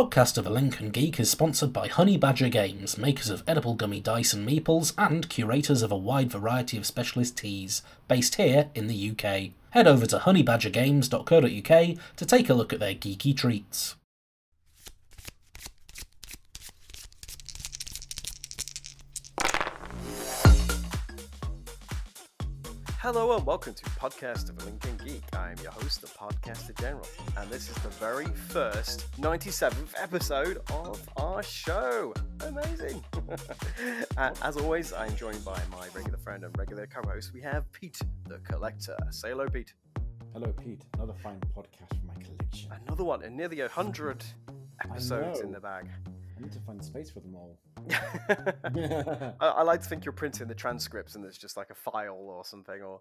podcast of a Lincoln Geek is sponsored by Honey Badger Games, makers of edible gummy dice and meeples, and curators of a wide variety of specialist teas, based here in the UK. Head over to honeybadgergames.co.uk to take a look at their geeky treats. Hello and welcome to Podcast of a Lincoln Geek. I am your host, the Podcaster General, and this is the very first 97th episode of our show. Amazing! and uh, as always, I'm joined by my regular friend and regular co-host. We have Pete, the Collector. Say hello, Pete. Hello, Pete. Another fine podcast from my collection. Another one, and nearly hundred episodes in the bag. I need to find space for them all. I, I like to think you're printing the transcripts and there's just like a file or something, or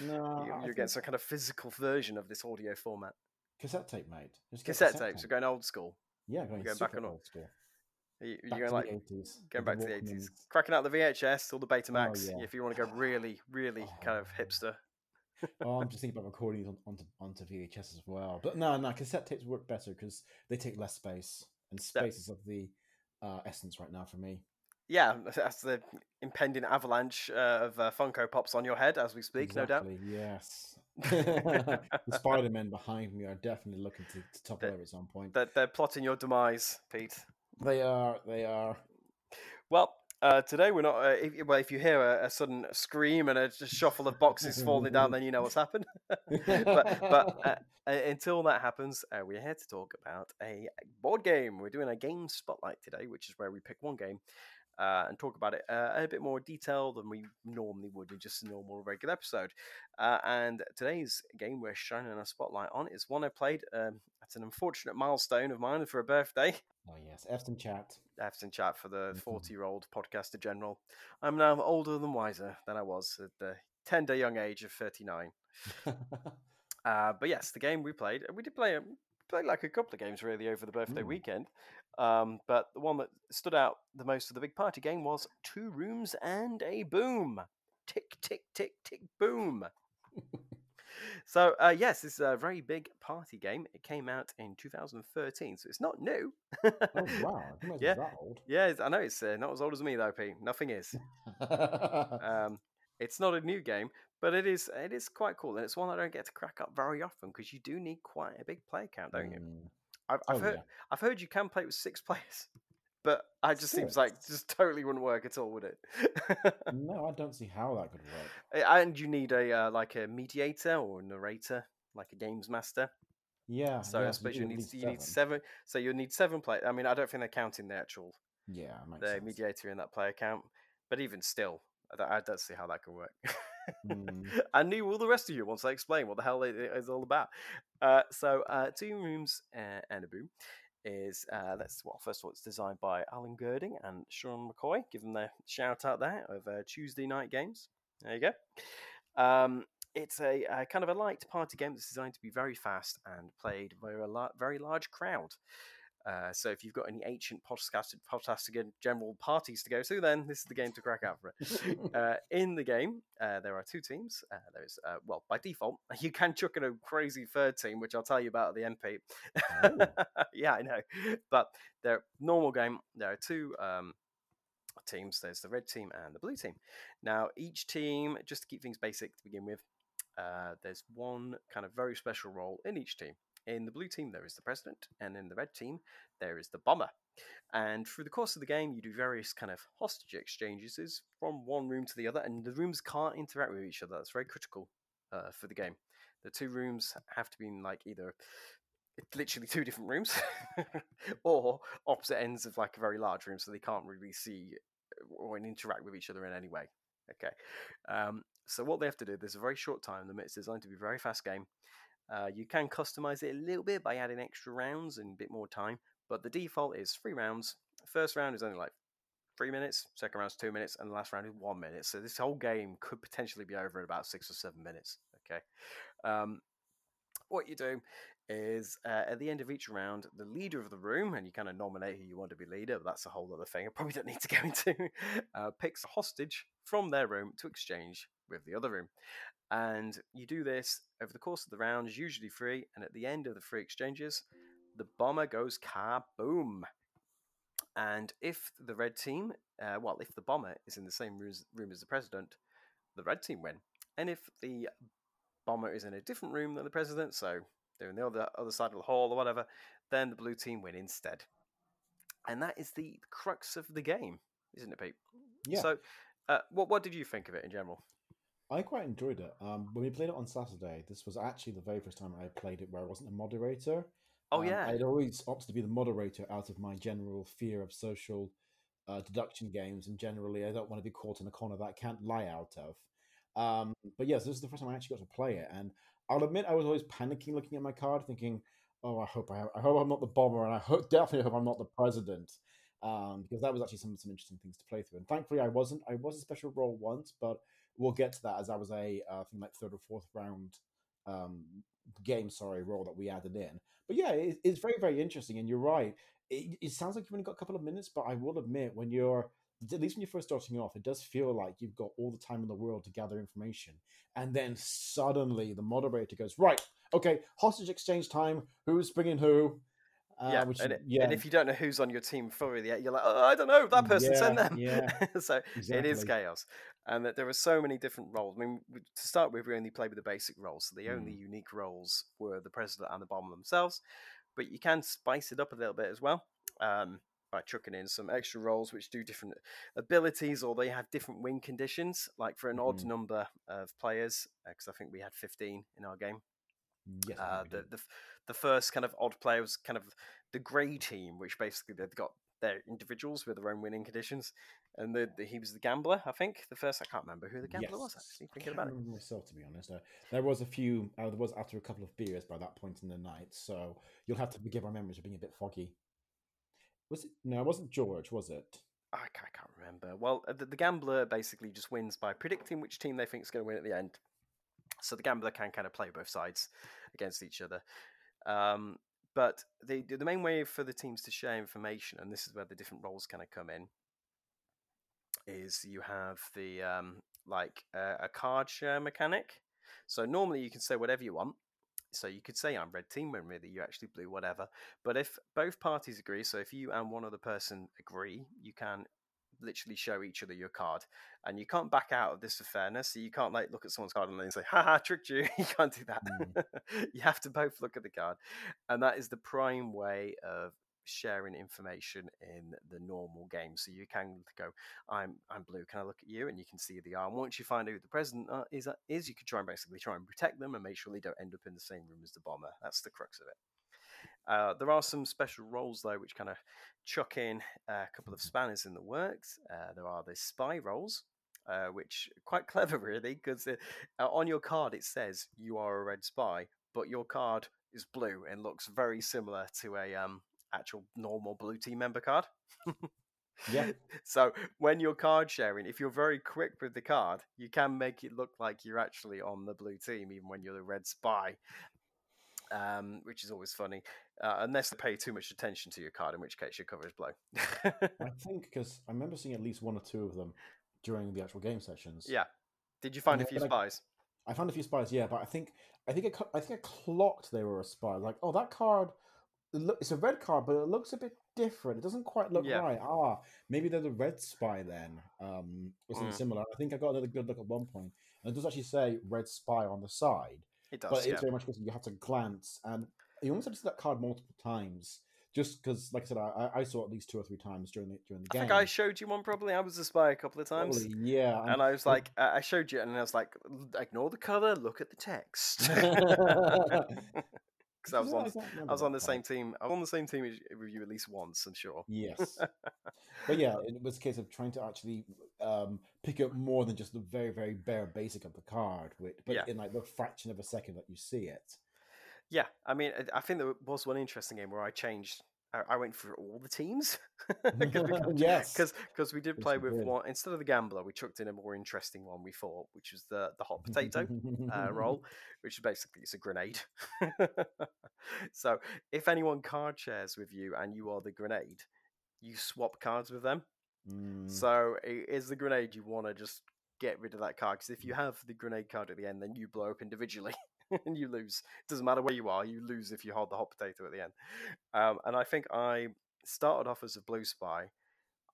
no, you, you're getting some kind of physical version of this audio format. cassette tape, mate. Just get Cassette tapes, we're going old school. Yeah, going, going back on- old school. You, you're going like the 80s. going back to the 80s, cracking out the VHS or the Betamax. Oh, yeah. If you want to go really, really oh. kind of Oh. hipster. oh, I'm just thinking about recording on, onto, onto VHS as well. But no, no, cassette tapes work better because they take less space, and Yeah. space is of the uh, essence right now for me. Yeah, that's the impending avalanche uh, of uh, Funko Pops on your head as we speak, no doubt. Yes. the Spider Men behind me are definitely looking to, to topple over at some point. They're, they're plotting your demise, Pete. They are. They are. Well, uh, today we're not. Uh, if, well, if you hear a, a sudden scream and a just shuffle of boxes falling down, then you know what's happened. but but uh, uh, until that happens, uh, we're here to talk about a board game. We're doing a game spotlight today, which is where we pick one game uh, and talk about it uh, a bit more detail than we normally would in just a normal regular episode. Uh, and today's game we're shining a spotlight on is one I played. Um, it's an unfortunate milestone of mine for a birthday. Oh yes, Efton chat. Efton chat for the Mhm. 40 year old podcaster general. I'm now older than wiser than I was at the tender young age of 39. Uh, but yes, the game we played, we did play, um, played like a couple of games really over the birthday Mm. weekend. Um, but the one that stood out the most of the big party game was Two Rooms and a Boom. Tick, tick, tick, tick, boom. so, uh, yes, this is a very big party game. It came out in 2013, so it's not new. oh wow, I didn't know it was Yeah. old. Yeah, I know it's uh, not as old as me though, Pete. Nothing is. Um, it's not a new game, but it is it is quite cool, and it's one I don't get to crack up very often because you do need quite a big player count, don't you? Mm. I've, Oh I've heard yeah. I've heard you can play with six players, but I just seems like just totally wouldn't work at all, would it? No, I don't see how that could work. And you need a uh, like a mediator or a narrator, like a games master. Yeah. So I suppose do you need you need seven. So you need seven players. I mean, I don't think they're counting the actual Yeah, the sense. mediator in that player count, but even still, I don't, I don't see how that could work. Mm. and knew all the rest of you once I explain what the hell it is all about. Uh, so, uh, Two Rooms uh, and a Boom is uh, that's well, first of all, it's designed by Alan Gerding and Sean McCoy. Give them the shout out there of uh, Tuesday Knight Games. There you go. Um, it's a, uh kind of a light party game that's designed to be very fast and played by a la- very large crowd. Uh, so if you've got any ancient podcasted, podcasting general parties to go to, then this is the game to crack out for it. Uh, in the game, uh, there are two teams. Uh, there's, uh, well, by default, you can chuck in a crazy third team, which I'll tell you about at the MP. yeah, I know. But they're normal game. There are two um, teams. There's the red team and the blue team. Now, each team, just to keep things basic to begin with, uh, there's one kind of very special role in each team. In the blue team, there is the president, and in the red team, there is the bomber. And through the course of the game, you do various kind of hostage exchanges from one room to the other, and the rooms can't interact with each other. That's very critical uh, for the game. The two rooms have to be in like either literally two different rooms or opposite ends of like a very large room, so they can't really see or interact with each other in any way. Okay. Um, so what they have to do, there's a very short time limit. It's designed to be a very fast game. Uh, you can customize it a little bit by adding extra rounds and a bit more time, but the default is three rounds. First round is only like three minutes, second round is two minutes, and the last round is one minute. So this whole game could potentially be over in about six or seven minutes. Okay. Um, what you do is uh, at the end of each round, the leader of the room, and you kind of nominate who you want to be leader, but that's a whole other thing I probably don't need to go into, uh, picks a hostage from their room to exchange with the other room. And you do this over the course of the round, usually free, and at the end of the free exchanges, the bomber goes kaboom. And if the red team, uh, well, if the bomber is in the same room as the president, the red team win. And if the bomber is in a different room than the president, so they're in the other other side of the hall or whatever, then the blue team win instead. And that is the crux of the game, isn't it, Pete? Yeah. So, uh, what what did you think of it in general? I quite enjoyed it. Um, when we played it on Saturday, this was actually the very first time I played it where I wasn't a moderator. Oh Um, yeah, I'd always opted to be the moderator out of my general fear of social uh, deduction games, and generally I don't want to be caught in a corner that I can't lie out of. Um, but yes, this is the first time I actually got to play it, and I'll admit I was always panicking looking at my card, thinking, "Oh, I hope I, I hope I'm not the bomber, and I hope, definitely hope I'm not the president." Um, because that was actually some some interesting things to play through, and thankfully I wasn't. I was a special role once, but we'll get to that as I was a uh, I think like third or fourth round um, game, sorry, role that we added in. But yeah, it, it's very very interesting, and you're right. It, it sounds like you've only got a couple of minutes, but I will admit when you're at least when you're first starting off, it does feel like you've got all the time in the world to gather information, and then suddenly the moderator goes, "Right, okay, hostage exchange time. Who's bringing who?" Uh, yeah, which and, it- yeah, and if you don't know who's on your team fully yet, you're like, oh, I don't know, that person sent them. yeah, so it is chaos, and that there are so many different roles. I mean, to start with, we only played with the basic roles, so the only Mm. unique roles were the president and the bomber themselves. But you can spice it up a little bit as well um, by chucking in some extra roles which do different abilities, or they have different win conditions. Like for an odd Mhm. number of players, because I think we had 15 in our game. yes, Uh, the, the the first kind of odd player was kind of the grey team, which basically they've got their individuals with their own winning conditions, and the, the he was the gambler. I think the first I can't remember who the gambler was Yes. actually I thinking about it. myself to be honest. Uh, there was a few. Uh, there was after a couple of beers by that point in the night, so you'll have to forgive our memories for being a bit foggy. Was it? No, it wasn't George, was it? I can't remember. Well, uh, the, the gambler basically just wins by predicting which team they think is going to win at the end. So the gambler can kind of play both sides against each other. Um, but the the main way for the teams to share information, and this is where the different roles kind of come in, is you have the um, like uh, a card share mechanic. So normally you can say whatever you want. So you could say I'm red team when really you actually blue, whatever. But if both parties agree, so if you and one other person agree, you can literally show each other your card, and you can't back out of this for fairness. So you can't like look at someone's card and then say, "Ha ha, tricked you." you can't do that. Mm. you have to both look at the card, and that is the prime way of sharing information in the normal game. So you can go, "I'm I'm blue. Can I look at you?" And you can see the arm. Once you find out who the president is, uh, is you can try and basically try and protect them and make sure they don't end up in the same room as the bomber. That's the crux of it. Uh, there are some special roles though, which kind of chuck in a couple of spanners in the works. Uh, there are the spy roles, uh, which quite clever really, because uh, on your card it says you are a red spy, but your card is blue and looks very similar to a um, actual normal blue team member card. Yeah. So when you're card sharing, if you're very quick with the card, you can make it look like you're actually on the blue team, even when you're the red spy. Um, which is always funny, uh, unless they pay too much attention to your card, in which case your cover is blue. I think because I remember seeing at least one or two of them during the actual game sessions. yeah. Did you find a few I- spies? I found a few spies, yeah, but I think I think I, I think I clocked they were a spy. Like, oh, that card, it's a red card, but it looks a bit different. It doesn't quite look Yeah. right. Ah, maybe they're the red spy then, um, or something Mm. similar. I think I got another good look at one point, and it does actually say red spy on the side, It does. but yeah. it's very much because you have to glance, and you almost have to see that card multiple times, just because, like I said, I, I saw at least two or three times during the during the I game. think I showed you one probably. I was a spy a couple of times. Probably, yeah, And I was like, I I showed you, and I was like, ignore the color, look at the text. Because I was on, I was on the part. same team. I was on the same team with you at least once. I'm sure. Yes. but yeah, it was a case of trying to actually um, pick up more than just the very, very bare basic of the card, which, but Yeah. in like the fraction of a second that you see it. Yeah, I mean, I- I think there was one interesting game where I changed. I, I went for all the teams. Yes. because we did Yes, play with did. one instead of the gambler, we chucked in a more interesting one. We thought, which was the the hot potato uh, roll, which is basically it's a grenade. so if anyone card shares with you and you are the grenade, you swap cards with them. Mm, So is the grenade you want to just get rid of that card? Because if you have the grenade card at the end, then you blow up individually. and you lose. It doesn't matter where you are, you lose if you hold the hot potato at the end. Um, and I think I started off as a blue spy.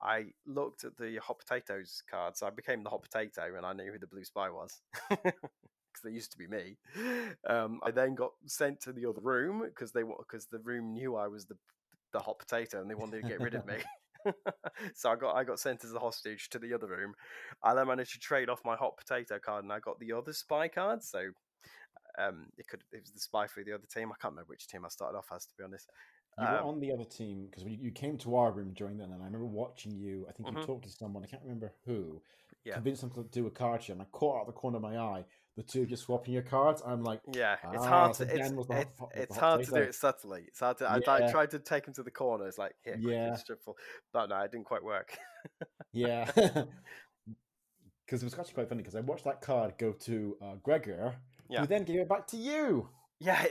I looked at the hot potatoes cards. I became the hot potato, and I knew who the blue spy was because they used to be me. Um, I then got sent to the other room because they because the room knew I was the the hot potato, and they wanted to get rid of me. so I got I got sent as a hostage to the other room. I then managed to trade off my hot potato card, and I got the other spy card. So um, it could it was the spy for the other team. I can't remember which team I started off as, to be honest. You were Um, on the other team because you, you came to our room during then, and I remember watching you. I think Mhm. you talked to someone. I can't remember who. Yeah. Convinced them to do a card share, and I caught out of the corner of my eye the two of you swapping your cards. I'm like, Yeah, it's Ah, hard so to it's, Dan was the hot- it's, hot- it's hard to do it subtly. It's hard to. I, I tried to take him to the corner. It's like here, Yeah. stripful, but no, it didn't quite work. yeah. Because it was actually quite funny because I watched that card go to uh, Gregor, Yeah. who then gave it back to you. yeah,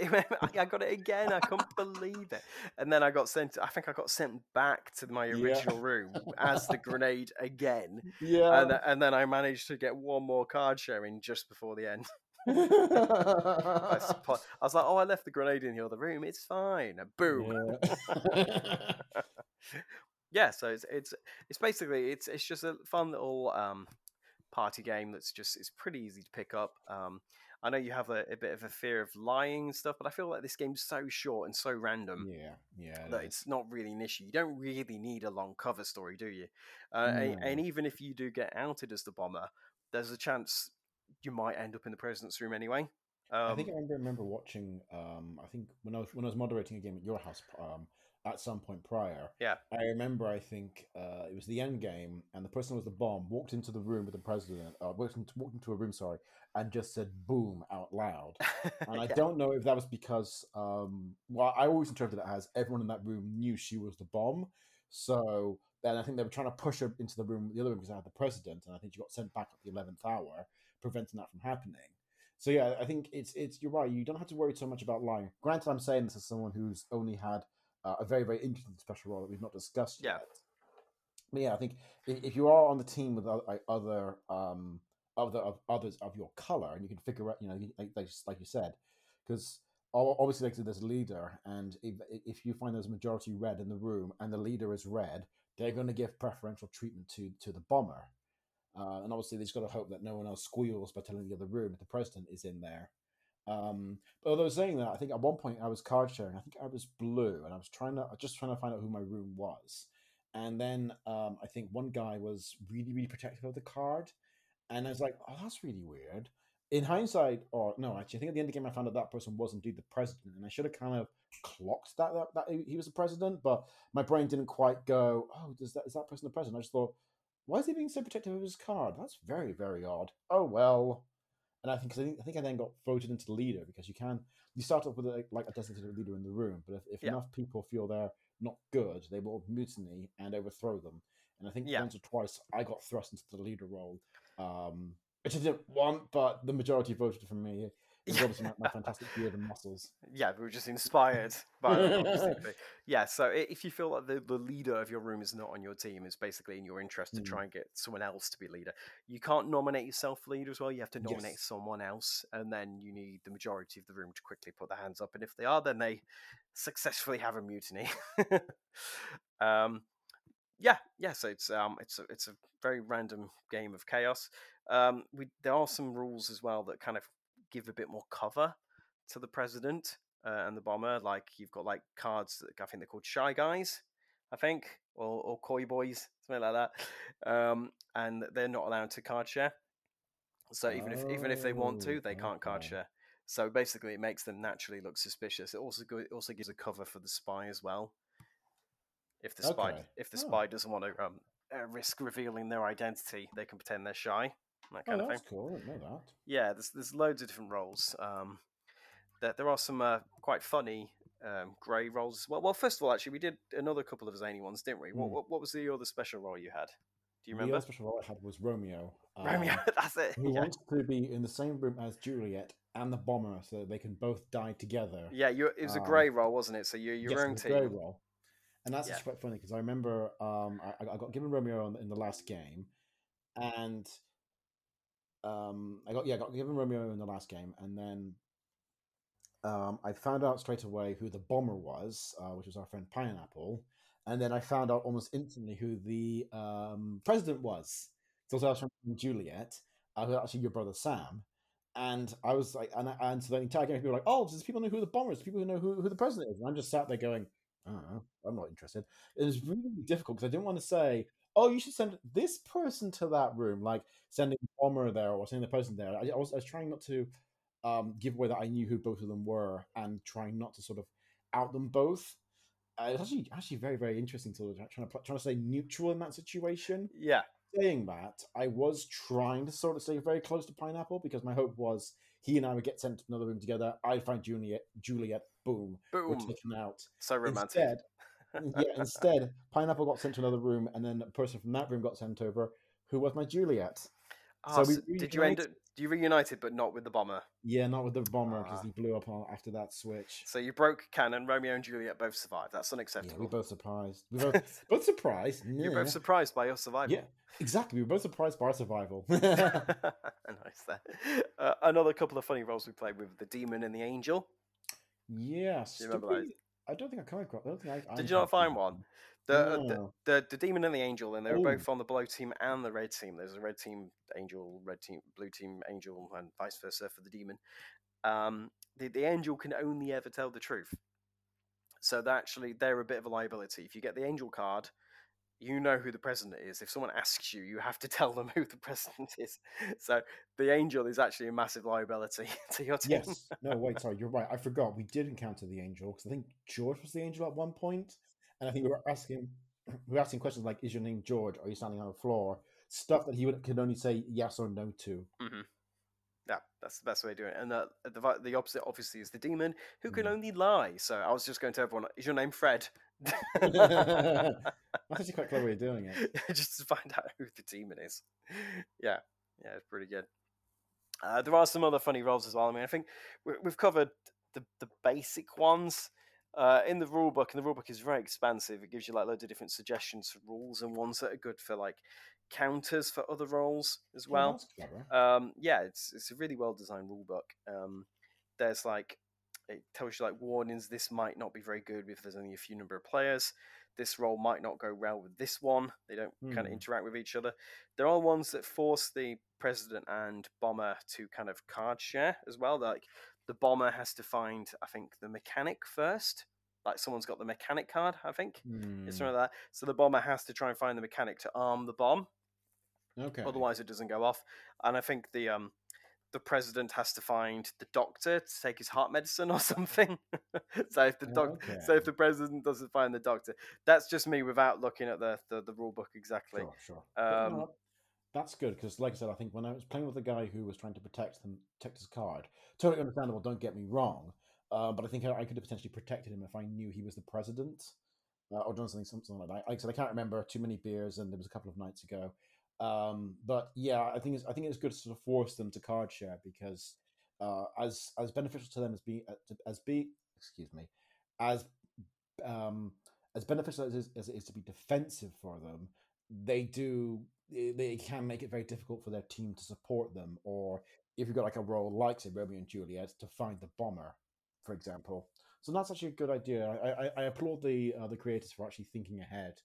I got it again. I couldn't believe it. And then I got sent. I think I got sent back to my Yeah. original room as the grenade again. Yeah. and, and then I managed to get one more card sharing just before the end. I, I suppo- I was like, "Oh, I left the grenade in the other room. It's fine." Boom. Yeah. Yeah. so it's it's it's basically it's it's just a fun little um, party game that's just it's pretty easy to pick up. Um, I know you have a, a bit of a fear of lying and stuff, but I feel like this game's so short and so random yeah, yeah. it that is. it's not really an issue. You don't really need a long cover story, do you? Uh, and, No. and even if you do get outed as the bomber, there's a chance you might end up in the president's room anyway. Um, I think I remember, remember watching. Um, I think when I was when I was moderating a game at your house um, at some point prior. Yeah. I remember. I think uh, it was the end game, and the person was the bomb walked into the room with the president. Uh, walked, into, walked into a room, sorry, and just said "boom" out loud. And I don't know if that was because. Um, well, I always interpreted it as everyone in that room knew she was the bomb. So then I think they were trying to push her into the room, the other room, because I had the president, and I think she got sent back at the eleventh hour, preventing that from happening. So yeah, I think it's it's you're right. You don't have to worry so much about lying. Granted, I'm saying this as someone who's only had uh, a very very interesting special role that we've not discussed Yeah. yet. But yeah, I think if, if you are on the team with o- like, other um other of others of your color, and you can figure out, you know, like like, like you said, because obviously like, there's a leader, and if if you find there's a majority red in the room and the leader is red, they're going to give preferential treatment to to the bomber. Uh, and obviously, they've got to hope that no one else squeals by telling the other room if the president is in there. Um, but although saying that, I think at one point I was card sharing. I think I was blue, and I was trying to just trying to find out who my room was. And then um, I think one guy was really, really protective of the card, and I was like, "Oh, that's really weird." In hindsight, or no, actually, I think at the end of the game I found out that person was indeed the president, and I should have kind of clocked that that, that he- was the president, but my brain didn't quite go, "Oh, does that is that person the president?" I just thought, "Why is he being so protective of his card? That's very, very odd." Oh well. And I think, 'cause I think I think I then got voted into the leader because you can you start off with a, like a designated leader in the room, but if, if Yeah. enough people feel they're not good, they will mutiny and overthrow them. And I think Yeah. once or twice I got thrust into the leader role, um, which I didn't want, but the majority voted for me. Obviously my, my fantastic beard and muscles. yeah, we were just inspired by. Yeah, so if you feel like the, the leader of your room is not on your team, it's basically in your interest to Mm. try and get someone else to be leader. You can't nominate yourself for leader as well. You have to nominate Yes. someone else, and then you need the majority of the room to quickly put their hands up. And if they are, then they successfully have a mutiny. um, yeah, yeah. So it's um, it's a, it's a very random game of chaos. Um, we there are some rules as well that kind of give a bit more cover to the president uh, and the bomber. Like you've got like cards that I think they're called shy guys, I think, or, or coy boys, something like that. Um, and they're not allowed to card share. So even if even if they want to, Oh, they can't card okay. share. So basically, it makes them naturally look suspicious. It also go, it also gives a cover for the spy as well. If the spy Okay. if the Oh. spy doesn't want to um, uh, risk revealing their identity, they can pretend they're shy. That Oh, kind of thing. that's cool. I know that. Yeah, there's there's loads of different roles. Um, there there are some uh, quite funny um, grey roles. as Well, well, first of all, actually, we did another couple of zany ones, didn't we? What, Mm. what what was the other special role you had? Do you remember? The other special role I had was Romeo. Romeo, um, that's it. who Yeah. wants to be in the same room as Juliet and the bomber so that they can both die together. yeah, you, it was a um, grey role, wasn't it? So you're your Yes, own the grey team. role. And that's Yeah. quite funny because I remember um, I, I got given Romeo in the last game, and um, I got yeah, I got given Romeo in the last game, and then um, I found out straight away who the bomber was, uh, which was our friend Pineapple, and then I found out almost instantly who the um, president was. So I was from Juliet, uh, actually your brother Sam, and I was like, and, and so the entire game people were like, oh, does people know who the bomber is? People who know who, who the president is? And I'm just sat there going, I don't know, I'm not interested. It was really difficult because I didn't want to say, oh, you should send this person to that room, like sending the bomber there or sending the person there. I, I, was, I was trying not to um, give away that I knew who both of them were and trying not to sort of out them both. Uh, it's actually actually very very interesting to trying to trying to stay neutral in that situation. Yeah. Saying that, I was trying to sort of stay very close to Pineapple because my hope was he and I would get sent to another room together. I'd find Juliet, Juliet, boom, boom, we're taken out. So romantic. Instead, yeah, instead, Pineapple got sent to another room, and then a person from that room got sent over, who was my Juliet. Oh, so, so did you end up? You reunited, but not with the bomber. Yeah, not with the bomber because he blew up after that switch. So you broke canon. Romeo and Juliet both survived. That's unacceptable. Yeah, we both surprised. We both, both surprised. You're both surprised by your survival. Yeah, exactly. We were both surprised by our survival. nice there. Uh, another couple of funny roles we played with the demon and the angel. Yes. Do you remember we, I don't think I come across. I don't think I. Did you not find one? The, No. the, the the demon and the angel, and they were Ooh. both on the blue team and the red team. There's a red team angel, red team, blue team angel, and vice versa for the demon. Um, the the angel can only ever tell the truth, so that actually they're a bit of a liability. If you get the angel card, you know who the president is. If someone asks you, you have to tell them who the president is. So the angel is actually a massive liability to your team. Yes. No, wait. Sorry, you're right. I forgot. We did encounter the angel because I think George was the angel at one point, and I think we were asking, we were asking questions like, "Is your name George? Are you standing on the floor?" Stuff that he would, could only say yes or no to. hmm Yeah, that's the best way to do it. And uh, the the opposite, obviously, is the demon who can Mm. only lie. So I was just going to everyone, "Is your name Fred?" That's actually quite clever way of doing it. just to find out who the demon is. Yeah, yeah, it's pretty good. Uh, there are some other funny roles as well. I mean, I think we, we've covered the the basic ones. Uh, in the rule book, and the rule book is very expansive. It gives you like loads of different suggestions for rules and ones that are good for like counters for other roles as well. clever. Um, yeah, it's it's a really well designed rule book. Um, there's like it tells you like warnings. This might not be very good if there's only a few number of players. This role might not go well with this one. They don't kind of Hmm. interact with each other. There are ones that force the president and bomber to kind of card share as well. Like the bomber has to find, I think, the mechanic first. Like someone's got the mechanic card, I think. It's Hmm, something like that. So the bomber has to try and find the mechanic to arm the bomb Okay. otherwise it doesn't go off. And I think the um the president has to find the doctor to take his heart medicine or something. so if the doc- so if the president doesn't find the doctor, that's just me without looking at the the, the rule book exactly. Sure, sure. But, you know Um, that's good because, like I said, I think when I was playing with the guy who was trying to protect him, protect his card, totally understandable. Don't get me wrong, uh, but I think I, I could have potentially protected him if I knew he was the president uh, or done something, something like that. Like I said, I can't remember too many beers, and there was a couple of nights ago. Um, but yeah, I think it's I think it's good to sort of force them to card share because uh, as as beneficial to them as be as be excuse me as um, as beneficial as it, is, as it is to be defensive for them, they do they can make it very difficult for their team to support them. Or if you've got like a role like say Romeo and Juliet to find the bomber, for example. So that's actually a good idea. I, I, I applaud the uh, the creators for actually thinking ahead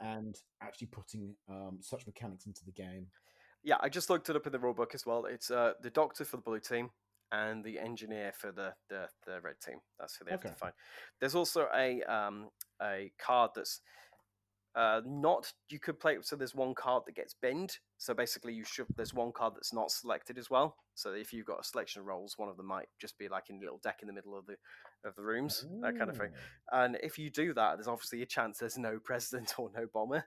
and actually putting um, such mechanics into the game. Yeah, I just looked it up in the rule book as well. It's uh the doctor for the blue team and the engineer for the the, the red team. That's who they have Okay. to find. There's also a um a card that's uh not you could play so there's one card that gets binned so basically you should there's one card that's not selected as well so if you've got a selection of roles one of them might just be like in a little deck in the middle of the of the rooms that kind of thing Oh, and if you do that there's obviously a chance there's no president or no bomber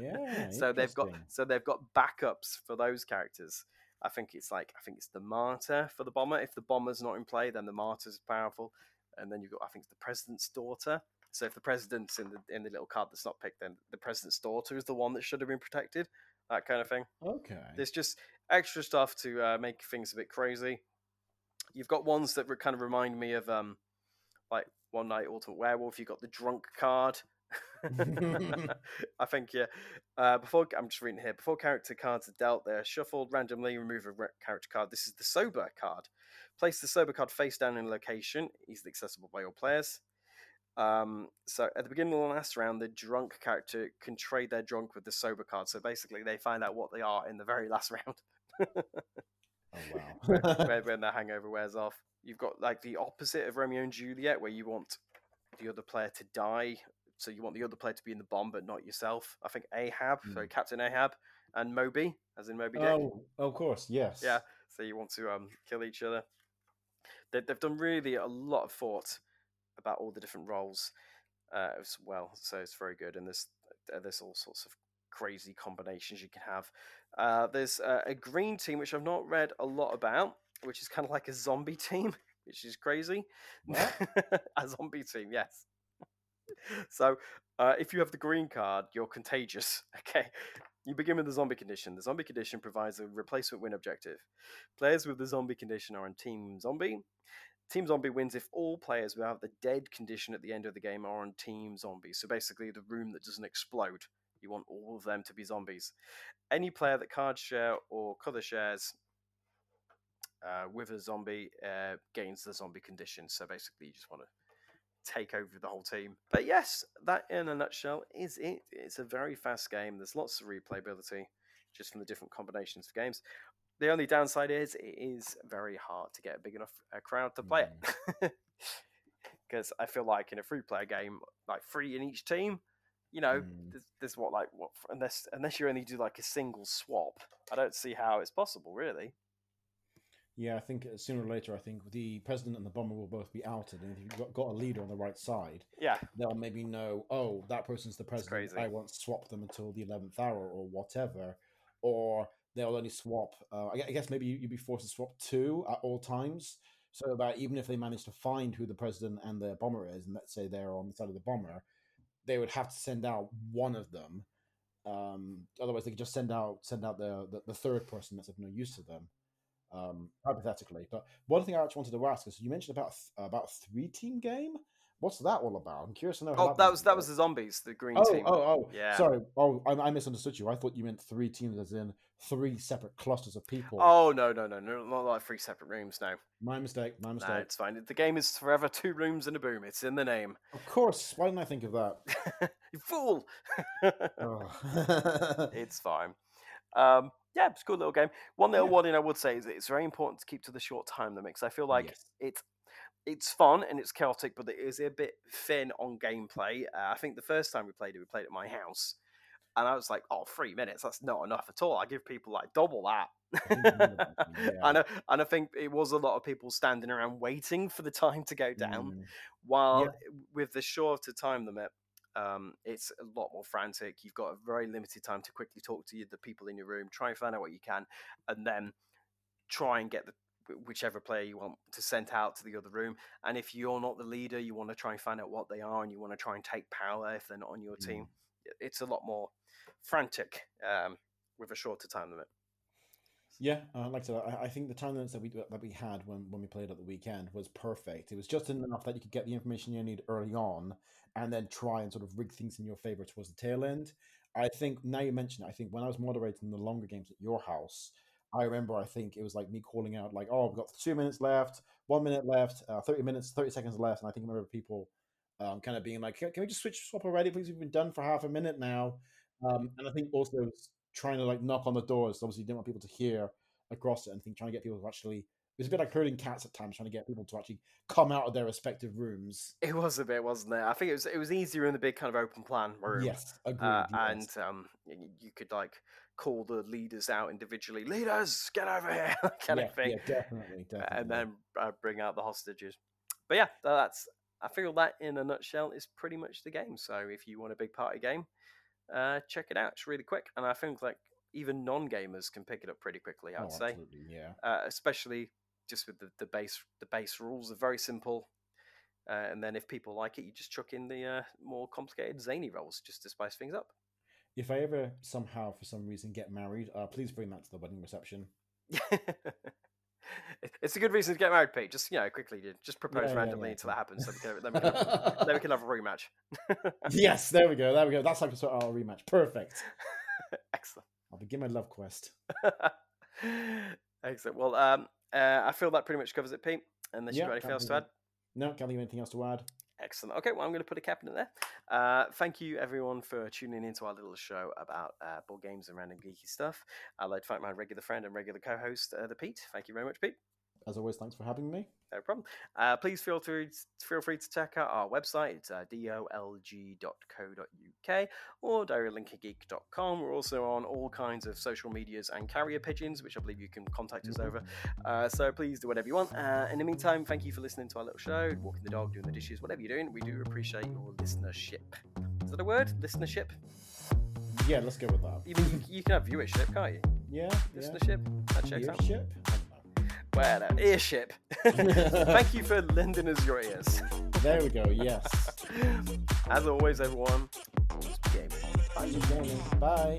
Yeah. so they've got so they've got backups for those characters. I think it's like I think it's the martyr for the bomber. If the bomber's not in play, then the martyr's powerful, and then you've got I think it's the president's daughter. So if the president's in the in the little card that's not picked, then the president's daughter is the one that should have been protected. That kind of thing. Okay. There's just extra stuff to uh, make things a bit crazy. You've got ones that re- kind of remind me of um, like One Night Ultimate Werewolf. You've got the drunk card, I think yeah. Uh, before I'm just reading here. Before character cards are dealt, they're shuffled randomly. Remove a re- character card. This is the sober card. Place the sober card face down in a location, easily accessible by all players. Um, so at the beginning of the last round, the drunk character can trade their drunk with the sober card. So basically, they find out what they are in the very last round. Oh wow. when, when the hangover wears off. You've got like the opposite of Romeo and Juliet, where you want the other player to die. So you want the other player to be in the bomb, but not yourself. I think Ahab, so Mm. Captain Ahab, and Moby, as in Moby Dick. oh, of course, yes. Yeah. So you want to um, kill each other. They, they've done really a lot of thought about all the different roles uh, as well. So it's very good, and there's uh, there's all sorts of crazy combinations you can have. Uh, there's uh, a green team which I've not read a lot about, which is kind of like a zombie team, which is crazy. a zombie team, yes. so uh, if you have the green card, you're contagious. Okay. You begin with the zombie condition. The zombie condition provides a replacement win objective. Players with the zombie condition are on Team Zombie. Team Zombie wins if all players without the dead condition at the end of the game are on Team Zombie. So basically, the room that doesn't explode. You want all of them to be zombies. Any player that card share or color shares uh, with a zombie uh, gains the zombie condition. So basically, you just want to take over the whole team. But yes, that in a nutshell is it. It's a very fast game. There's lots of replayability just from the different combinations of games. The only downside is it is very hard to get a big enough uh, crowd to play it. Because I feel like in a free player game, like three in each team, you know, Mm. there's, there's what like what unless unless you only do like a single swap, I don't see how it's possible really. Yeah, I think uh, sooner or later, I think the president and the bomber will both be outed, and if you've got, got a leader on the right side, Yeah, they'll maybe know, oh, that person's the president. I won't swap them until the eleventh hour or whatever, or they'll only swap. Uh, I guess maybe you- you'd be forced to swap two at all times, so that even if they manage to find who the president and the bomber is, and let's say they're on the side of the bomber, they would have to send out one of them. Um, otherwise, they could just send out send out the the, the third person that's of no use to them um, hypothetically. But one thing I actually wanted to ask is you mentioned about th- about three team game. What's that all about? I'm curious to know. Oh, that might was that was the zombies, the green Oh, team. oh, oh, Yeah. Sorry. Oh, I, I misunderstood you. I thought you meant three teams, as in three separate clusters of people. Oh no no no no not like three separate rooms. No, My mistake. My no, mistake. it's fine. The game is forever two rooms and a boom. It's in the name. Of course. Why didn't I think of that? you fool. Oh. it's fine. Um, yeah, it's a cool little game. One little warning I would say is that it's very important to keep to the short time limit because I feel like Yes. it's it's fun and it's chaotic, but it is a bit thin on gameplay. Uh, I think the first time we played it, we played at my house, and I was like, "Oh, three minutes? That's not enough at all. I give people like double that." think I remember that one, yeah. and, I, and I think it was a lot of people standing around waiting for the time to go down. Mm. While Yeah. with the shorter time limit, um, it's a lot more frantic. You've got a very limited time to quickly talk to you, the people in your room, try and find out what you can, and then try and get the whichever player you want to send out to the other room. And if you're not the leader, you want to try and find out what they are, and you want to try and take power if they're not on your team. Mm. I- It's a lot more frantic um, with a shorter time limit. Yeah, uh, like I said, I, I think the time limits that we that we had when, when we played at the weekend was perfect. It was just enough that you could get the information you need early on, and then try and sort of rig things in your favor towards the tail end. I think now you mention it, I think when I was moderating the longer games at your house, I remember I think it was like me calling out like, "Oh, we've got two minutes left, one minute left, uh, thirty minutes, thirty seconds left," and I think I remember people um, kind of being like, "Can, we just switch swap already, please? We've been done for half a minute now." Um, and I think also trying to like knock on the doors. Obviously, you didn't want people to hear across it and think trying to get people to actually. It was a bit like herding cats at times, trying to get people to actually come out of their respective rooms. It was a bit, wasn't it? I think it was it was easier in the big kind of open plan room. Yes, agreed. Uh, yes. and um, you could like call the leaders out individually. Leaders, get over here, kind yeah, of thing, yeah, definitely, definitely. and then uh, bring out the hostages. But yeah, tha- that's. I feel that in a nutshell is pretty much the game. So if you want a big party game, uh, check it out. It's really quick, and I think like even non-gamers can pick it up pretty quickly. I'd oh, say, yeah. uh, especially just with the, the base the base rules are very simple. Uh, and then if people like it, you just chuck in the uh, more complicated zany rolls just to spice things up. If I ever somehow, for some reason, get married, uh, please bring that to the wedding reception. It's a good reason to get married, Pete. Just you know, quickly, just propose Yeah, yeah, randomly yeah. until that happens. So we can, then, we can have, then we can have a rematch. yes, there we go. There we go. That's like a sort of our rematch. Perfect. Excellent. I'll begin my love quest. Excellent. Well, um, uh, I feel that pretty much covers it, Pete. Unless Yeah, you've got anything else to add. No, can't think of anything else to add. Excellent. Okay, well, I'm going to put a cap in there. Uh, thank you, everyone, for tuning into our little show about uh, board games and random geeky stuff. I'd like to thank my regular friend and regular co-host, uh, the Pete. Thank you very much, Pete. As always, thanks for having me. No problem. Uh, please feel free, feel free to check out our website. It's uh, doalg.co.uk or diarylincolngeek.com. We're also on all kinds of social medias and carrier pigeons, which I believe you can contact us over. Uh, so please do whatever you want. Uh, in the meantime, thank you for listening to our little show, walking the dog, doing the dishes, whatever you're doing. We do appreciate your listenership. Is that a word? Listenership? Yeah, let's go with that. You, mean, you can have viewership, can't you? Yeah, yeah. Listenership? That checks out. Viewership? Know. Well, uh, earship. thank you for lending us your ears. There we go. Yes. As always, everyone. Bye. Bye.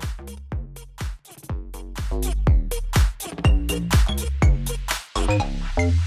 Thank